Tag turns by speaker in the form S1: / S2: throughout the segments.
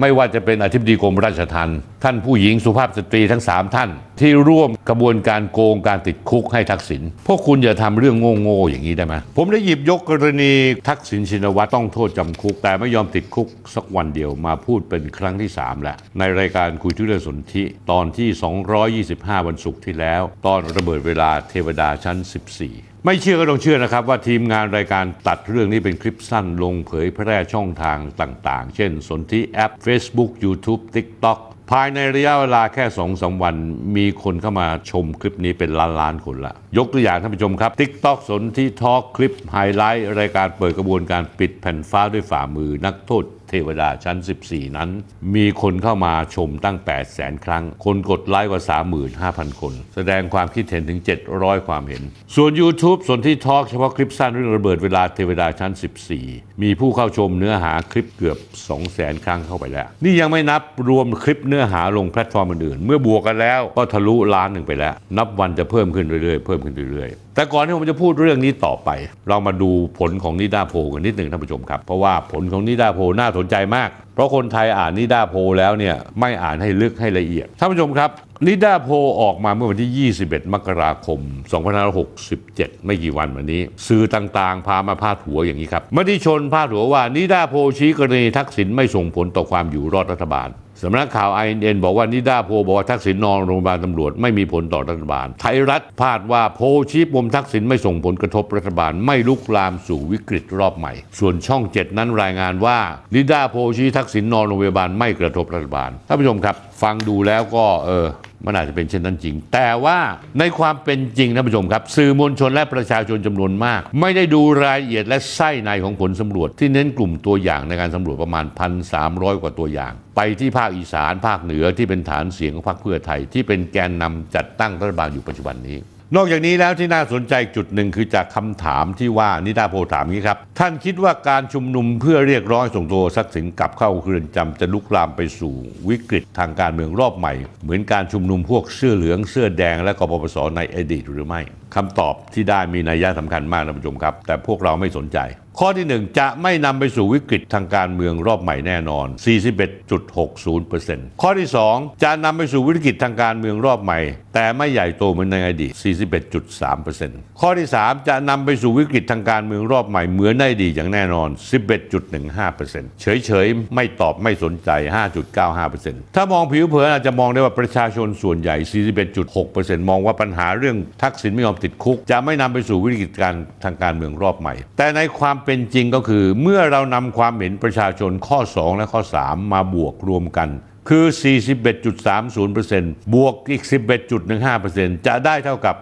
S1: ไม่ว่าจะเป็นอธิบดีกรมราชทัณฑ์ท่านผู้หญิงสุภาพสตรีทั้ง 3 ท่าน ที่ร่วมกระบวนการโกงการติดคุกให้ทักษิณพวกคุณอย่าทำเรื่องโง่ๆอย่างนี้ได้ไหมผมได้หยิบยกกรณีทักษิณชินวัตรต้องโทษจำคุก แต่ไม่ยอมติดคุกสักวันเดียวมาพูดเป็นครั้งที่ 3 แล้ว ในรายการคุยทุเรื่องสนธิตอนที่ 225 วันศุกร์ที่แล้ว ตอนระเบิดเวลาเทวดาชั้น 14 ไม่เชื่อก็ต้องเชื่อนะครับ ว่าทีมงานรายการตัดเรื่องนี้เป็นคลิปสั้นลงเผยแพร่ช่องทางต่าง ๆ เช่น สนธิแอป Facebook YouTube TikTok ภายในระยะเวลาแค่2อสวัน มีคนเข้ามาชมคลิปนี้เป็นล้านล้านคนละ ยกตัวอย่างท่านผู้ชมครับ TikTok สนที่ทอล์กคลิปไฮไลท์ รายการเปิดกระบวนการปิดแผ่นฟ้าด้วยฝ่ามือนักโทษ เทวดาชั้น 14 นั้น มีคนเข้ามาชมตั้ง 8 0 0แสนครั้ง คนกดไลค์กว่า 35,000 คน แสดงความคิดเห็นถึง 700 ความเห็น ส่วน YouTube ส่วนที่ทอล์กเฉพาะคลิปสั้นเรื่องระเบิดเวลาเทวดาชั้น 14 มีผู้เข้าชมเนื้อหาคลิปเกือบ 2 0 0แสนครั้งเข้าไปแล้ว นี่ยังไม่นับรวมคลิปเนื้อหาลงแพลตฟอร์มอื่นๆ เมื่อบวกกันแล้วก็ทะลุล้านหนึ่งไปแล้ว นับวันจะเพิ่มขึ้นเรื่อยๆ เพิ่มขึ้นเรื่อยๆ แต่ก่อนที่ผมจะพูดเรื่องนี้ต่อไป เรามาดูผลของนิดาโพกันนิดหนึ่งท่านผู้ชมครับ เพราะว่าผลของนิดาโพน่าสนใจมาก เพราะคนไทยอ่านนิดาโพแล้วเนี่ยไม่อ่านให้ลึกให้ละเอียดท่านผู้ชมครับ นิดาโพออกมาเมื่อวันที่ 21 มกราคม 2567 ไม่กี่วันมานี้ สื่อต่างๆ พามาพาดหัวอย่างนี้ครับมติชนพาดหัวว่า นิดาโพชี้กรณีทักษิณไม่ส่งผลต่อความอยู่รอดรัฐบาลสำนักข่าว INN บอกว่านิดาโพบอกว่าทักษิณนอนโรงพยาบาลตำรวจไม่มีผลต่อรัฐบาล ไทยรัฐพาดว่าโพชี้ปมทักษิณไม่ส่งผลกระทบรัฐบาล ไม่ลุกลามสู่วิกฤตรอบใหม่ ส่วนช่องเจ็ดนั้นรายงานว่านิดาโพชี้ทักษิณนอนโรงพยาบาลไม่กระทบรัฐบาลท่านผู้ชมครับ ฟังดูแล้วก็เออ มันอาจจะเป็นเช่นนั้นจริง แต่ว่าในความเป็นจริงท่านผู้ชมครับ สื่อมวลชนและประชาชนจำนวนมาก ไม่ได้ดูรายละเอียดและไส้ในของผลสำรวจ ที่เน้นกลุ่มตัวอย่างในการสำรวจประมาณ 1,300 กว่าตัวอย่าง ไปที่ภาคอีสานภาคเหนือที่เป็นฐานเสียงของพรรคเพื่อไทย ที่เป็นแกนนำจัดตั้งรัฐบาลอยู่ปัจจุบันนี้ นอกจากนี้แล้วที่น่าสนใจจุดหนึ่งคือจากคำถามที่ว่านิดาโพถามนี้ครับ ท่านคิดว่าการชุมนุมเพื่อเรียกร้องส่งตัวทักษิณกลับเข้าเรือนจำจะลุกลามไปสู่วิกฤตทางการเมืองรอบใหม่ เหมือนการชุมนุมพวกเสื้อเหลืองเสื้อแดงและกปปสในอดีตหรือไม่คำตอบที่ได้มีนัยยะสำคัญมากนะผู้ชมครับ แต่พวกเราไม่สนใจ ข้อที่หนึ่งจะไม่นำไปสู่วิกฤตทางการเมืองรอบใหม่แน่นอน 41.60%ข้อที่ 2 จะนำไปสู่วิกฤตทางการเมืองรอบใหม่ แต่ไม่ใหญ่โตเหมือนในอดีต 41.3%ข้อที่ 3 จะนำไปสู่วิกฤตทางการเมืองรอบใหม่เหมือนในอดีตอย่างแน่นอน 11.15%เฉยๆ ไม่ตอบไม่สนใจ 5.95%ถ้ามองผิวเผินอาจจะมองได้ว่าประชาชนส่วนใหญ่ 41.6%มองว่าปัญหาเรื่องทักษิณไม่ยอมติดคุก จะไม่นำไปสู่วิกฤตการทางการเมืองรอบใหม่ แต่ในความเป็นจริงก็คือเมื่อเรานำความเห็นประชาชนข้อ 2 และข้อ 3 มาบวกรวมกัน คือ 41.30%บวกอีก 11.15%จะได้เท่ากับ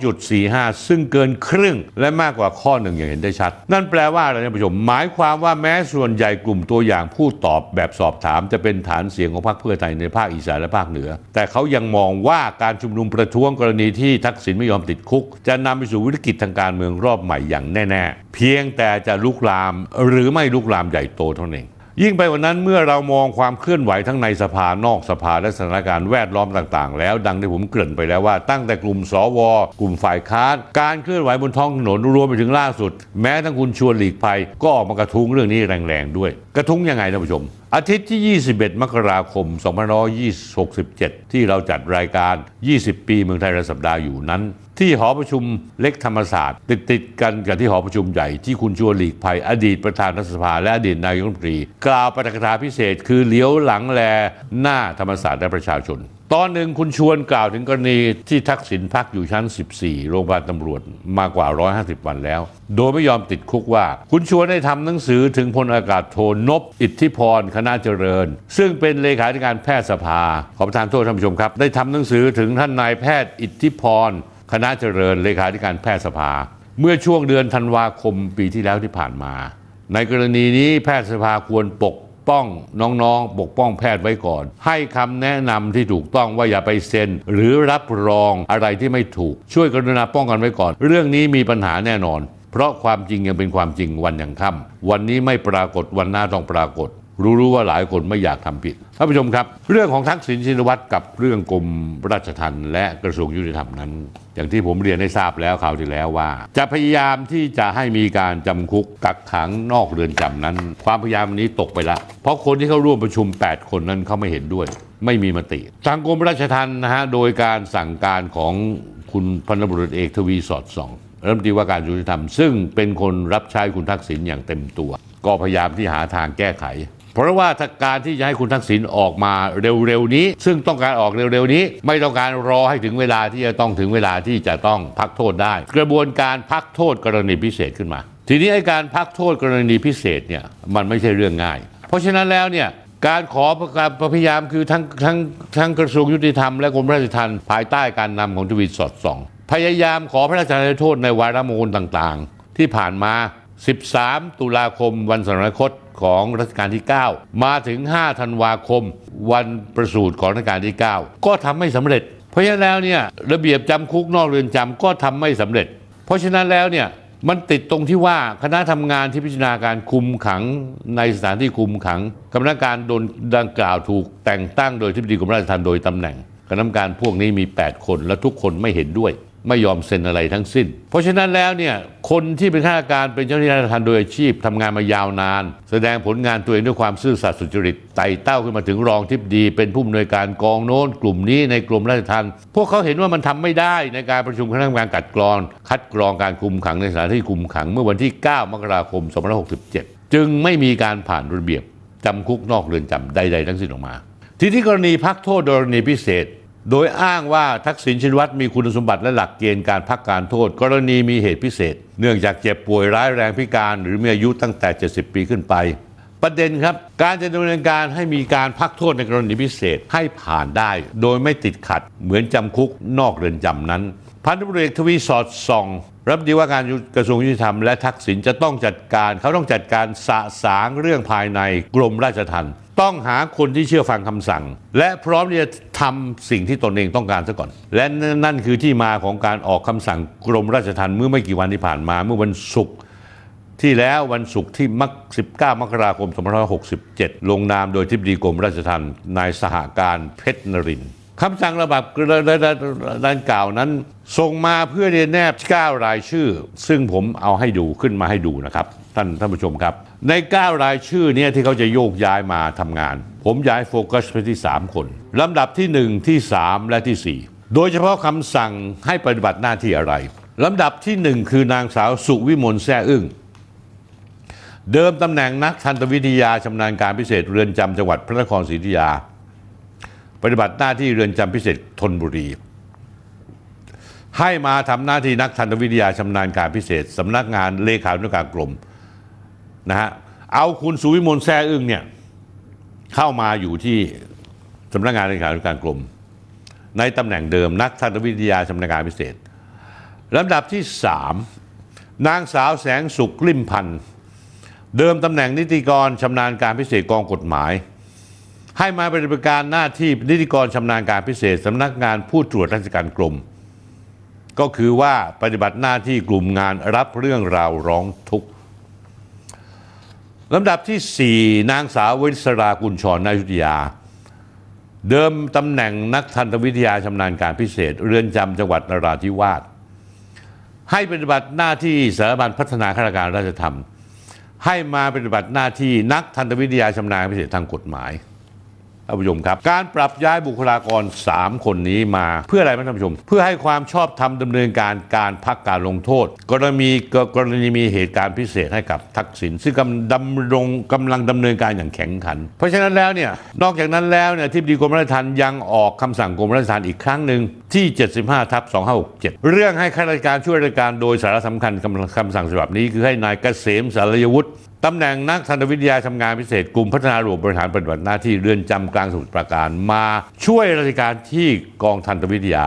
S1: 52.45 ซึ่งเกินครึ่งและมากกว่าข้อหนึ่งอย่างเห็นได้ชัด นั่นแปลว่าอะไรท่านผู้ชม หมายความว่าแม้ส่วนใหญ่กลุ่มตัวอย่างผู้ตอบแบบสอบถามจะเป็นฐานเสียงของพรรคเพื่อไทยในภาคอีสานและภาคเหนือ แต่เขายังมองว่าการชุมนุมประท้วงกรณีที่ทักษิณไม่ยอมติดคุก จะนำไปสู่วิกฤตทางการเมืองรอบใหม่อย่างแน่ ๆ เพียงแต่จะลุกลามหรือไม่ลุกลามใหญ่โตเท่านั้นเอง ยิ่งไปกว่านั้นเมื่อเรามองความเคลื่อนไหวทั้งในสภานอกสภาและสถานการณ์แวดล้อมต่างๆ แล้วดังที่ผมเกริ่นไปแล้วว่าตั้งแต่กลุ่มสวกลุ่มฝ่ายค้านการเคลื่อนไหวบนท้องถนนรวมไปถึงล่าสุด แม้ทั้งคุณชวนหลีกภัยก็ออกมากระทุ้งเรื่องนี้แรงๆด้วย กระทุ้งยังไงท่านผู้ชม อาทิตย์ที่ 21 มกราคม 2567 ที่เราจัดรายการ 20 ปีเมืองไทยรายสัปดาห์อยู่นั้น ที่หอประชุมเล็กธรรมศาสตร์ ติดติดกันกับที่หอประชุมใหญ่ที่คุณชวนหลีกภัยอดีตประธานรัฐสภาและอดีตนายกรัฐมนตรี กล่าวปาฐกถาพิเศษ คือเลี้ยวหลังแลหน้าธรรมศาสตร์และประชาชน ตอนหนึ่งคุณชวนกล่าวถึงกรณีที่ทักษิณพักอยู่ชั้น 14 โรงพยาบาลตำรวจมากว่า 150 วันแล้ว โดยไม่ยอมติดคุกว่า คุณชวนได้ทำหนังสือถึงพลอากาศโทนบอิทธิพรคณะเจริญ ซึ่งเป็นเลขาธิการแพทยสภาขอประทานโทษท่านผู้ชมครับ ได้ทำหนังสือถึงท่านนายแพทย์อิทธิพร คณะเจริญเลขาธิการแพทยสภา เมื่อช่วงเดือนธันวาคมปีที่แล้วที่ผ่านมา ในกรณีนี้แพทยสภาควรปกป้องน้องๆ ปกป้องแพทย์ไว้ก่อน ให้คำแนะนำที่ถูกต้องว่าอย่าไปเซ็น หรือรับรองอะไรที่ไม่ถูก ช่วยกรุณาป้องกันไว้ก่อน เรื่องนี้มีปัญหาแน่นอน เพราะความจริงยังเป็นความจริงวันยังค่ำวันนี้ไม่ปรากฏวันหน้าต้องปรากฏ รู้ๆว่าหลายคนไม่อยากทำผิดท่านผู้ชมครับ เรื่องของทักษิณชินวัตรกับเรื่องกรมราชทัณฑ์และกระทรวงยุติธรรมนั้น อย่างที่ผมเรียนให้ทราบแล้วคราวที่แล้วว่า จะพยายามที่จะให้มีการจำคุกกักขังนอกเรือนจำนั้น ความพยายามนี้ตกไปละ เพราะคนที่เข้าร่วมประชุม 8 คนนั้นเขาไม่เห็นด้วย ไม่มีมติทางกรมราชทัณฑ์นะฮะโดยการสั่งการของคุณพันตำรวจเอกทวีสอดส่องรัฐมนตรีว่าการยุติธรรมซึ่งเป็นคนรับใช้คุณทักษิณอย่างเต็มตัว ก็พยายามที่หาทางแก้ไข เพราะว่าถ้าการที่จะให้คุณทักษิณออกมาเร็วๆนี้ ซึ่งต้องการออกเร็วๆนี้ ไม่ต้องการรอให้ถึงเวลาที่จะต้องถึงเวลาที่จะต้องพักโทษได้ กระบวนการพักโทษกรณีพิเศษขึ้นมา ทีนี้ไอ้การพักโทษกรณีพิเศษเนี่ยมันไม่ใช่เรื่องง่าย เพราะฉะนั้นแล้วเนี่ยการขอการพยายามคือทั้งทั้งทั้งกระทรวงยุติธรรมและกรมราชทัณฑ์ภายใต้การนำของทวีสอดส่อง พยายามขอพระราชทานโทษในวาระมงคลต่างๆ ที่ผ่านมา 13 ตุลาคมวันสวรรคตของรัชกาลที่ 9 มาถึง 5 ธันวาคม วันประสูติของรัชกาลที่ 9 ก็ทำไม่สำเร็จ เพราะฉะนั้นแล้วเนี่ยระเบียบจำคุกนอกเรือนจำก็ทำไม่สำเร็จ เพราะฉะนั้นแล้วเนี่ยมันติดตรงที่ว่าคณะทำงานที่พิจารณาการคุมขังในสถานที่คุมขังกรรมการโดนดังกล่าวถูกแต่งตั้งโดยที่ปดีกรมราชทัณฑ์โดยตำแหน่งคณะกรรมการพวกนี้มี 8 คนและทุกคนไม่เห็นด้วย ไม่ยอมเซ็นอะไรทั้งสิ้น เพราะฉะนั้นแล้วเนี่ยคนที่เป็นข้าราชการเป็นเจ้าหน้าที่ราชทัณฑ์โดยอาชีพทำงานมายาวนาน แสดงผลงานตัวเองด้วยความซื่อสัตย์สุจริตไต่เต้าขึ้นมาถึงรองทิบดี เป็นผู้อำนวยการกองโน้นกลุ่มนี้ในกลุ่มราชทัณฑ์พวกเขาเห็นว่ามันทำไม่ได้ในการประชุมคณะกรรมการกัดกรอง คัดกรองการคุมขังในสถานที่คุมขังเมื่อวันที่ 9 มกราคม 2567 จึงไม่มีการผ่านระเบียบจำคุกนอกเรือนจำใด ๆ ทั้งสิ้นออกมา ทีนี้กรณีพักโทษโดยกรณีพิเศษ โดยอ้างว่าทักษิณชินวัตรมีคุณสมบัติและหลักเกณฑ์การพักการโทษ กรณีมีเหตุพิเศษ เนื่องจากเจ็บป่วยร้ายแรงพิการ หรือมีอายุตั้งแต่ 70 ปีขึ้นไป ประเด็นครับ การจะดำเนินการให้มีการพักโทษในกรณีพิเศษให้ผ่านได้ โดยไม่ติดขัดเหมือนจำคุกนอกเรือนจำนั้น พันตำรวจเอกทวีสอดส่อง รัฐมนตรีว่าการกระทรวงยุติธรรมและทักษิณจะต้องจัดการเขาต้องจัดการสะสางเรื่องภายในกรมราชทัณฑ์ ต้องหาคนที่เชื่อฟังคำสั่ง และพร้อมที่จะทำสิ่งที่ตนเองต้องการซะก่อน และนั่นคือที่มาของการออกคำสั่งกรมราชทัณฑ์เมื่อไม่กี่วันที่ผ่านมาเมื่อวันศุกร์ที่แล้ววันศุกร์ที่มัก19 มกราคม 2567 ลงนามโดยทิบดีกรมราชทัณฑ์นายสหการเพชรนรินคำสั่งระบับดังกล่าวนั้น ส่งมาเพื่อเรียนแนบ9รายชื่อ ซึ่งผมเอาให้ดูขึ้นมาให้ดูนะครับ ท่านท่านผู้ชมครับ ใน 9 รายชื่อเนี่ยที่เขาจะโยกย้ายมาทำงาน ผมย้ายโฟกัสไปที่ 3 คนลำดับที่ 1 ที่ 3 และที่ 4 โดยเฉพาะคำสั่งให้ปฏิบัติหน้าที่อะไรลำดับที่ 1 คือนางสาวสุวิมลแซ่อึ้งเดิมตำแหน่งนักทันตวิทยาชำนาญการพิเศษเรือนจำจังหวัดพระนครศรีอยุธยา ปฏิบัติหน้าที่เรือนจำพิเศษธนบุรี ให้มาทำหน้าที่นักทันตวิทยาชำนาญการพิเศษสำนักงานเลขานุการกรม นะฮะเอาคุณสุวิมลแซ่อึ้งเนี่ยเข้ามาอยู่ที่สำนักงานเลขานุการกรม ในตำแหน่งเดิมนักทันตวิทยาชำนาญการพิเศษลำดับที่สามนางสาวแสงสุขลิ่มพันธ์เดิมตำแหน่งนิติกรชำนาญการพิเศษกองกฎหมาย ให้มาปฏิบัติการหน้าที่นิติกรชำนาญการพิเศษสำนักงานผู้ตรวจราชการกรม ก็คือว่าปฏิบัติหน้าที่กลุ่มงานรับเรื่องราวร้องทุกข์ ลำดับที่ 4 นางสาววิศรากุลชรนายุทธยา เดิมตำแหน่งนักทันตวิทยาชำนาญการพิเศษ เรือนจำจังหวัดนราธิวาสให้ปฏิบัติหน้าที่สารบันพัฒนาข้าราชการราชธรรม ให้มาปฏิบัติหน้าที่นักทันตวิทยาชำนาญพิเศษทางกฎหมาย ท่านผู้ชมครับ การปรับย้ายบุคลากร 3 คนนี้มาเพื่ออะไรไหมท่านผู้ชม เพื่อให้ความชอบธรรมดำเนินการการพักการลงโทษ กรณีกรณีมีเหตุการณ์พิเศษให้กับทักษิณซึ่งกำดำรงกำลังดำเนินการอย่างแข็งขัน เพราะฉะนั้นแล้วเนี่ยนอกจากนั้นแล้วเนี่ยที่ดีกรมราชทัณฑ์ยังออกคำสั่งกรมราชทัณฑ์อีกครั้งหนึ่งที่ 75ทับ2567 เรื่องให้ข้าราชการช่วยราชการโดยสาระสำคัญคำคำสั่งฉบับนี้คือให้นายเกษมสารยวุฒิ ตำแหน่งนักทันตวิทยาทำงานพิเศษกลุ่มพัฒนาระบบบริหารปฏิบัติหน้าที่เรือนจำกลางสมุทรปราการมาช่วยราชการที่กองทันตวิทยา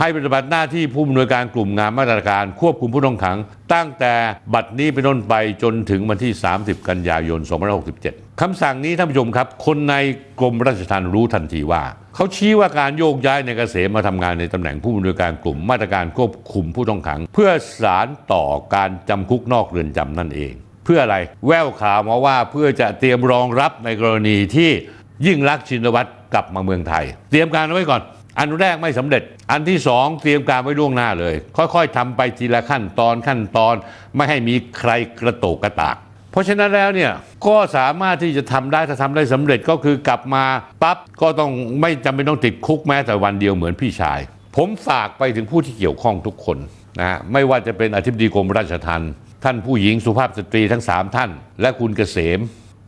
S1: ให้ปฏิบัติหน้าที่ผู้อำนวยการกลุ่มงานมาตรการควบคุมผู้ต้องขัง ตั้งแต่บัดนี้เป็นต้นไปจนถึงวันที่ 30 กันยายน 2567 คำสั่งนี้ท่านผู้ชมครับ คนในกรมราชทัณฑ์รู้ทันทีว่า เขาชี้ว่าการโยกย้ายในเกษมมาทำงานในตำแหน่งผู้อำนวยการกลุ่มมาตรการควบคุมผู้ต้องขัง เพื่อสารต่อการจำคุกนอกเรือนจำนั่นเอง พื่ออะไร แววข่าวมาว่าเพื่อจะเตรียมรองรับในกรณีที่ยิ่งรักชินวัตรกลับมาเมืองไทย เตรียมการเอาไว้ก่อน อันแรกไม่สำเร็จ อันที่สองเตรียมการไว้ล่วงหน้าเลย ค่อยๆทำไปทีละขั้นตอนขั้นตอนไม่ให้มีใครกระโตกกระตากเพราะฉะนั้นแล้วเนี่ยก็สามารถที่จะทำได้ถ้าทำได้สำเร็จก็คือกลับมาปั๊บก็ต้องไม่จำเป็นต้องติดคุกแม้แต่วันเดียวเหมือนพี่ชาย ผมฝากไปถึงผู้ที่เกี่ยวข้องทุกคนนะฮะไม่ว่าจะเป็นอธิบดีกรมราชทัณฑ์ ท่านผู้หญิงสุภาพสตรีทั้ง 3 ท่าน และคุณเกษม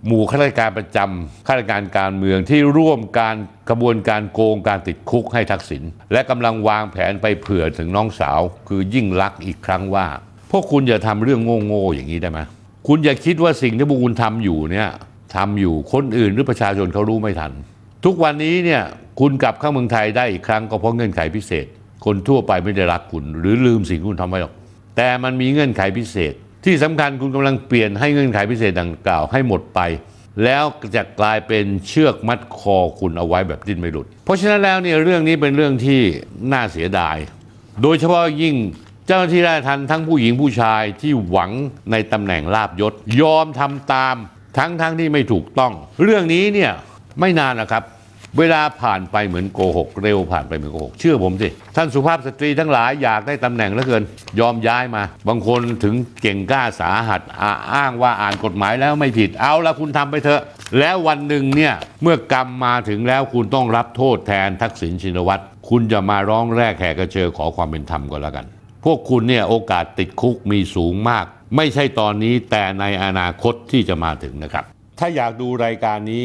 S1: หมู่ข้าราชการประจำข้าราชการการเมืองที่ร่วมการกระบวนการโกงการติดคุกให้ทักษิณและกำลังวางแผนไปเผื่อถึงน้องสาว คือยิ่งลักษณ์อีกครั้งว่า พวกคุณอย่าทำเรื่องโง่ๆอย่างนี้ได้ไหมคุณอย่าคิดว่าสิ่งที่พวกคุณทำอยู่เนี่ยทำอยู่คนอื่นหรือประชาชนเขารู้ไม่ทัน ทุกวันนี้เนี่ยคุณกลับเข้าเมืองไทยได้อีกครั้งก็เพราะเงื่อนไขพิเศษ คนทั่วไปไม่ได้รักคุณ หรือลืมสิ่งที่คุณทำไว้หรอก แต่มันมีเงื่อนไขพิเศษ ที่สำคัญคุณกำลังเปลี่ยนให้เงื่อนไขพิเศษดังกล่าวให้หมดไป แล้วจะกลายเป็นเชือกมัดคอคุณเอาไว้แบบดิ้นไม่หลุด เพราะฉะนั้นแล้วเนี่ยเรื่องนี้เป็นเรื่องที่น่าเสียดาย โดยเฉพาะยิ่งเจ้าหน้าที่ราชทันทั้งผู้หญิงผู้ชายที่หวังในตำแหน่งลาบยศ ยอมทำตามทั้งทั้งที่ไม่ถูกต้อง เรื่องนี้เนี่ยไม่นานนะครับ เวลาผ่านไปเหมือนโกหกเร็วผ่านไปเหมือนโกหกเชื่อผมสิ ท่านสุภาพสตรีทั้งหลายอยากได้ตำแหน่งเหลือเกิน ยอมย้ายมา บางคนถึงเก่งกล้าสาหัสอาอ้างว่าอ่านกฎหมายแล้วไม่ผิดเอาละคุณทำไปเถอะ แล้ววันหนึ่งเนี่ยเมื่อกรรมมาถึงแล้วคุณต้องรับโทษแทนทักษิณชินวัตรคุณจะมาร้องแรกแหกกระเชอขอความเป็นธรรมก็แล้วกัน พวกคุณเนี่ยโอกาสติดคุกมีสูงมาก ไม่ใช่ตอนนี้แต่ในอนาคตที่จะมาถึงนะครับ ถ้าอยากดูรายการนี้